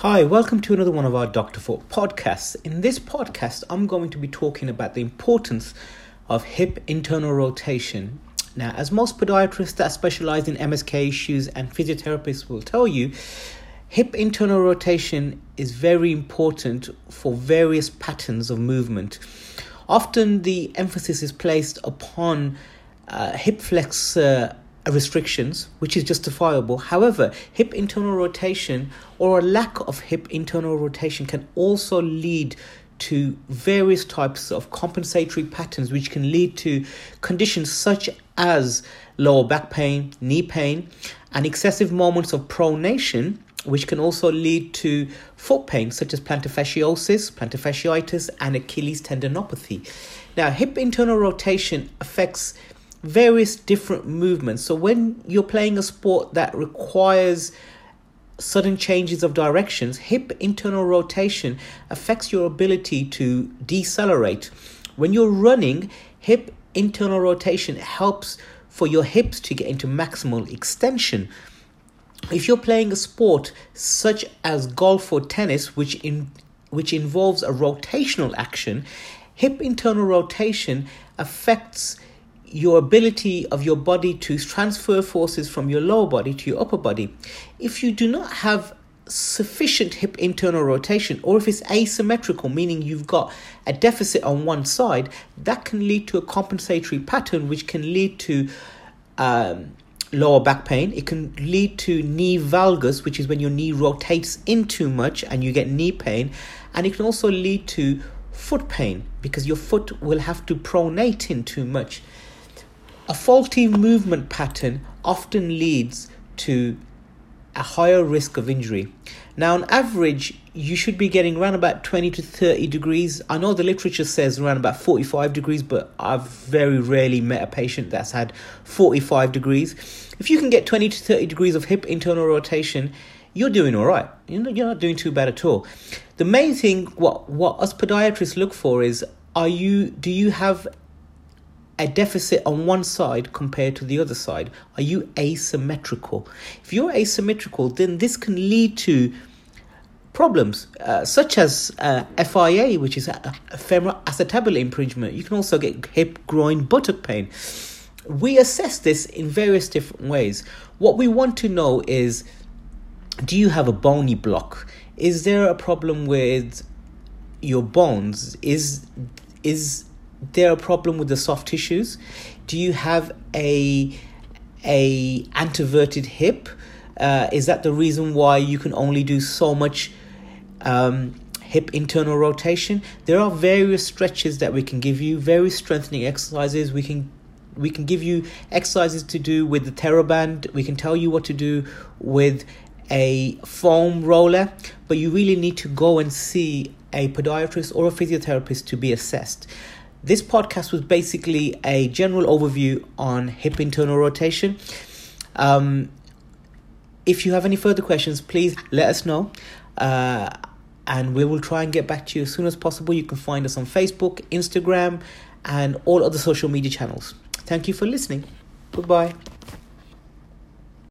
Hi, welcome to another one of our Dr. Foot podcasts. In this podcast, I'm going to be talking about the importance of hip internal rotation. Now, as most podiatrists that specialize in MSK issues and physiotherapists will tell you, hip internal rotation is very important for various patterns of movement. Often, the emphasis is placed upon uh, hip flexor Uh, restrictions, which is justifiable. However, hip internal rotation or a lack of hip internal rotation can also lead to various types of compensatory patterns, which can lead to conditions such as lower back pain, knee pain, and excessive moments of pronation, which can also lead to foot pain, such as plantar fasciosis, plantar fasciitis, and Achilles tendinopathy. Now, hip internal rotation affects various different movements. So when you're playing a sport that requires sudden changes of directions, hip internal rotation affects your ability to decelerate. When you're running, hip internal rotation helps for your hips to get into maximal extension. If you're playing a sport such as golf or tennis, which in which involves a rotational action, hip internal rotation affects your ability of your body to transfer forces from your lower body to your upper body. If you do not have sufficient hip internal rotation, or if it's asymmetrical, meaning you've got a deficit on one side, that can lead to a compensatory pattern, which can lead to um, lower back pain. It can lead to knee valgus, which is when your knee rotates in too much and you get knee pain, and it can also lead to foot pain because your foot will have to pronate in too much. A faulty movement pattern often leads to a higher risk of injury. Now, on average, you should be getting around about 20 to 30 degrees. I know the literature says around about 45 degrees, but I've very rarely met a patient that's had 45 degrees. If you can get 20 to 30 degrees of hip internal rotation, you're doing all right. You're not, doing too bad at all. The main thing, what, what us podiatrists look for is, are you, do you have a deficit on one side compared to the other side? Are you asymmetrical? If you're asymmetrical, then this can lead to problems uh, such as uh, FIA, which is femoral acetabular impingement. You can also get hip, groin, buttock pain. We assess this in various different ways. What we want to know is do you have a bony block? Is there a problem with your bones? Is is there a problem with the soft tissues? Do you have a a anteverted hip? Uh, is that the reason why you can only do so much um, hip internal rotation? There are various stretches that we can give you, various strengthening exercises. We can we can give you exercises to do with the TheraBand. We can tell you what to do with a foam roller, but you really need to go and see a podiatrist or a physiotherapist to be assessed. This podcast was basically a general overview on hip internal rotation. Um, if you have any further questions, please let us know. Uh, and we will try and get back to you as soon as possible. You can find us on Facebook, Instagram, and all other social media channels. Thank you for listening. Goodbye.